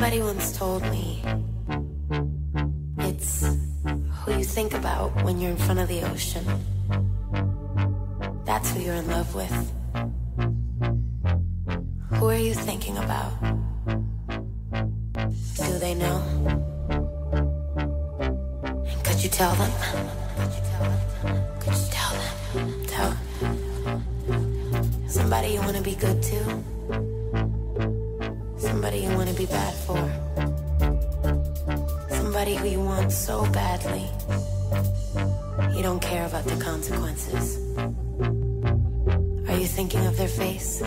Somebody once told me it's who you think about when you're in front of the ocean. That's who you're in love with. Who are you thinking about? Do they know? Could you tell them? Could you tell them? Tell somebody you want to be good to. Somebody you want to be bad for. Somebody who you want so badly. You don't care about the consequences. Are you thinking of their face?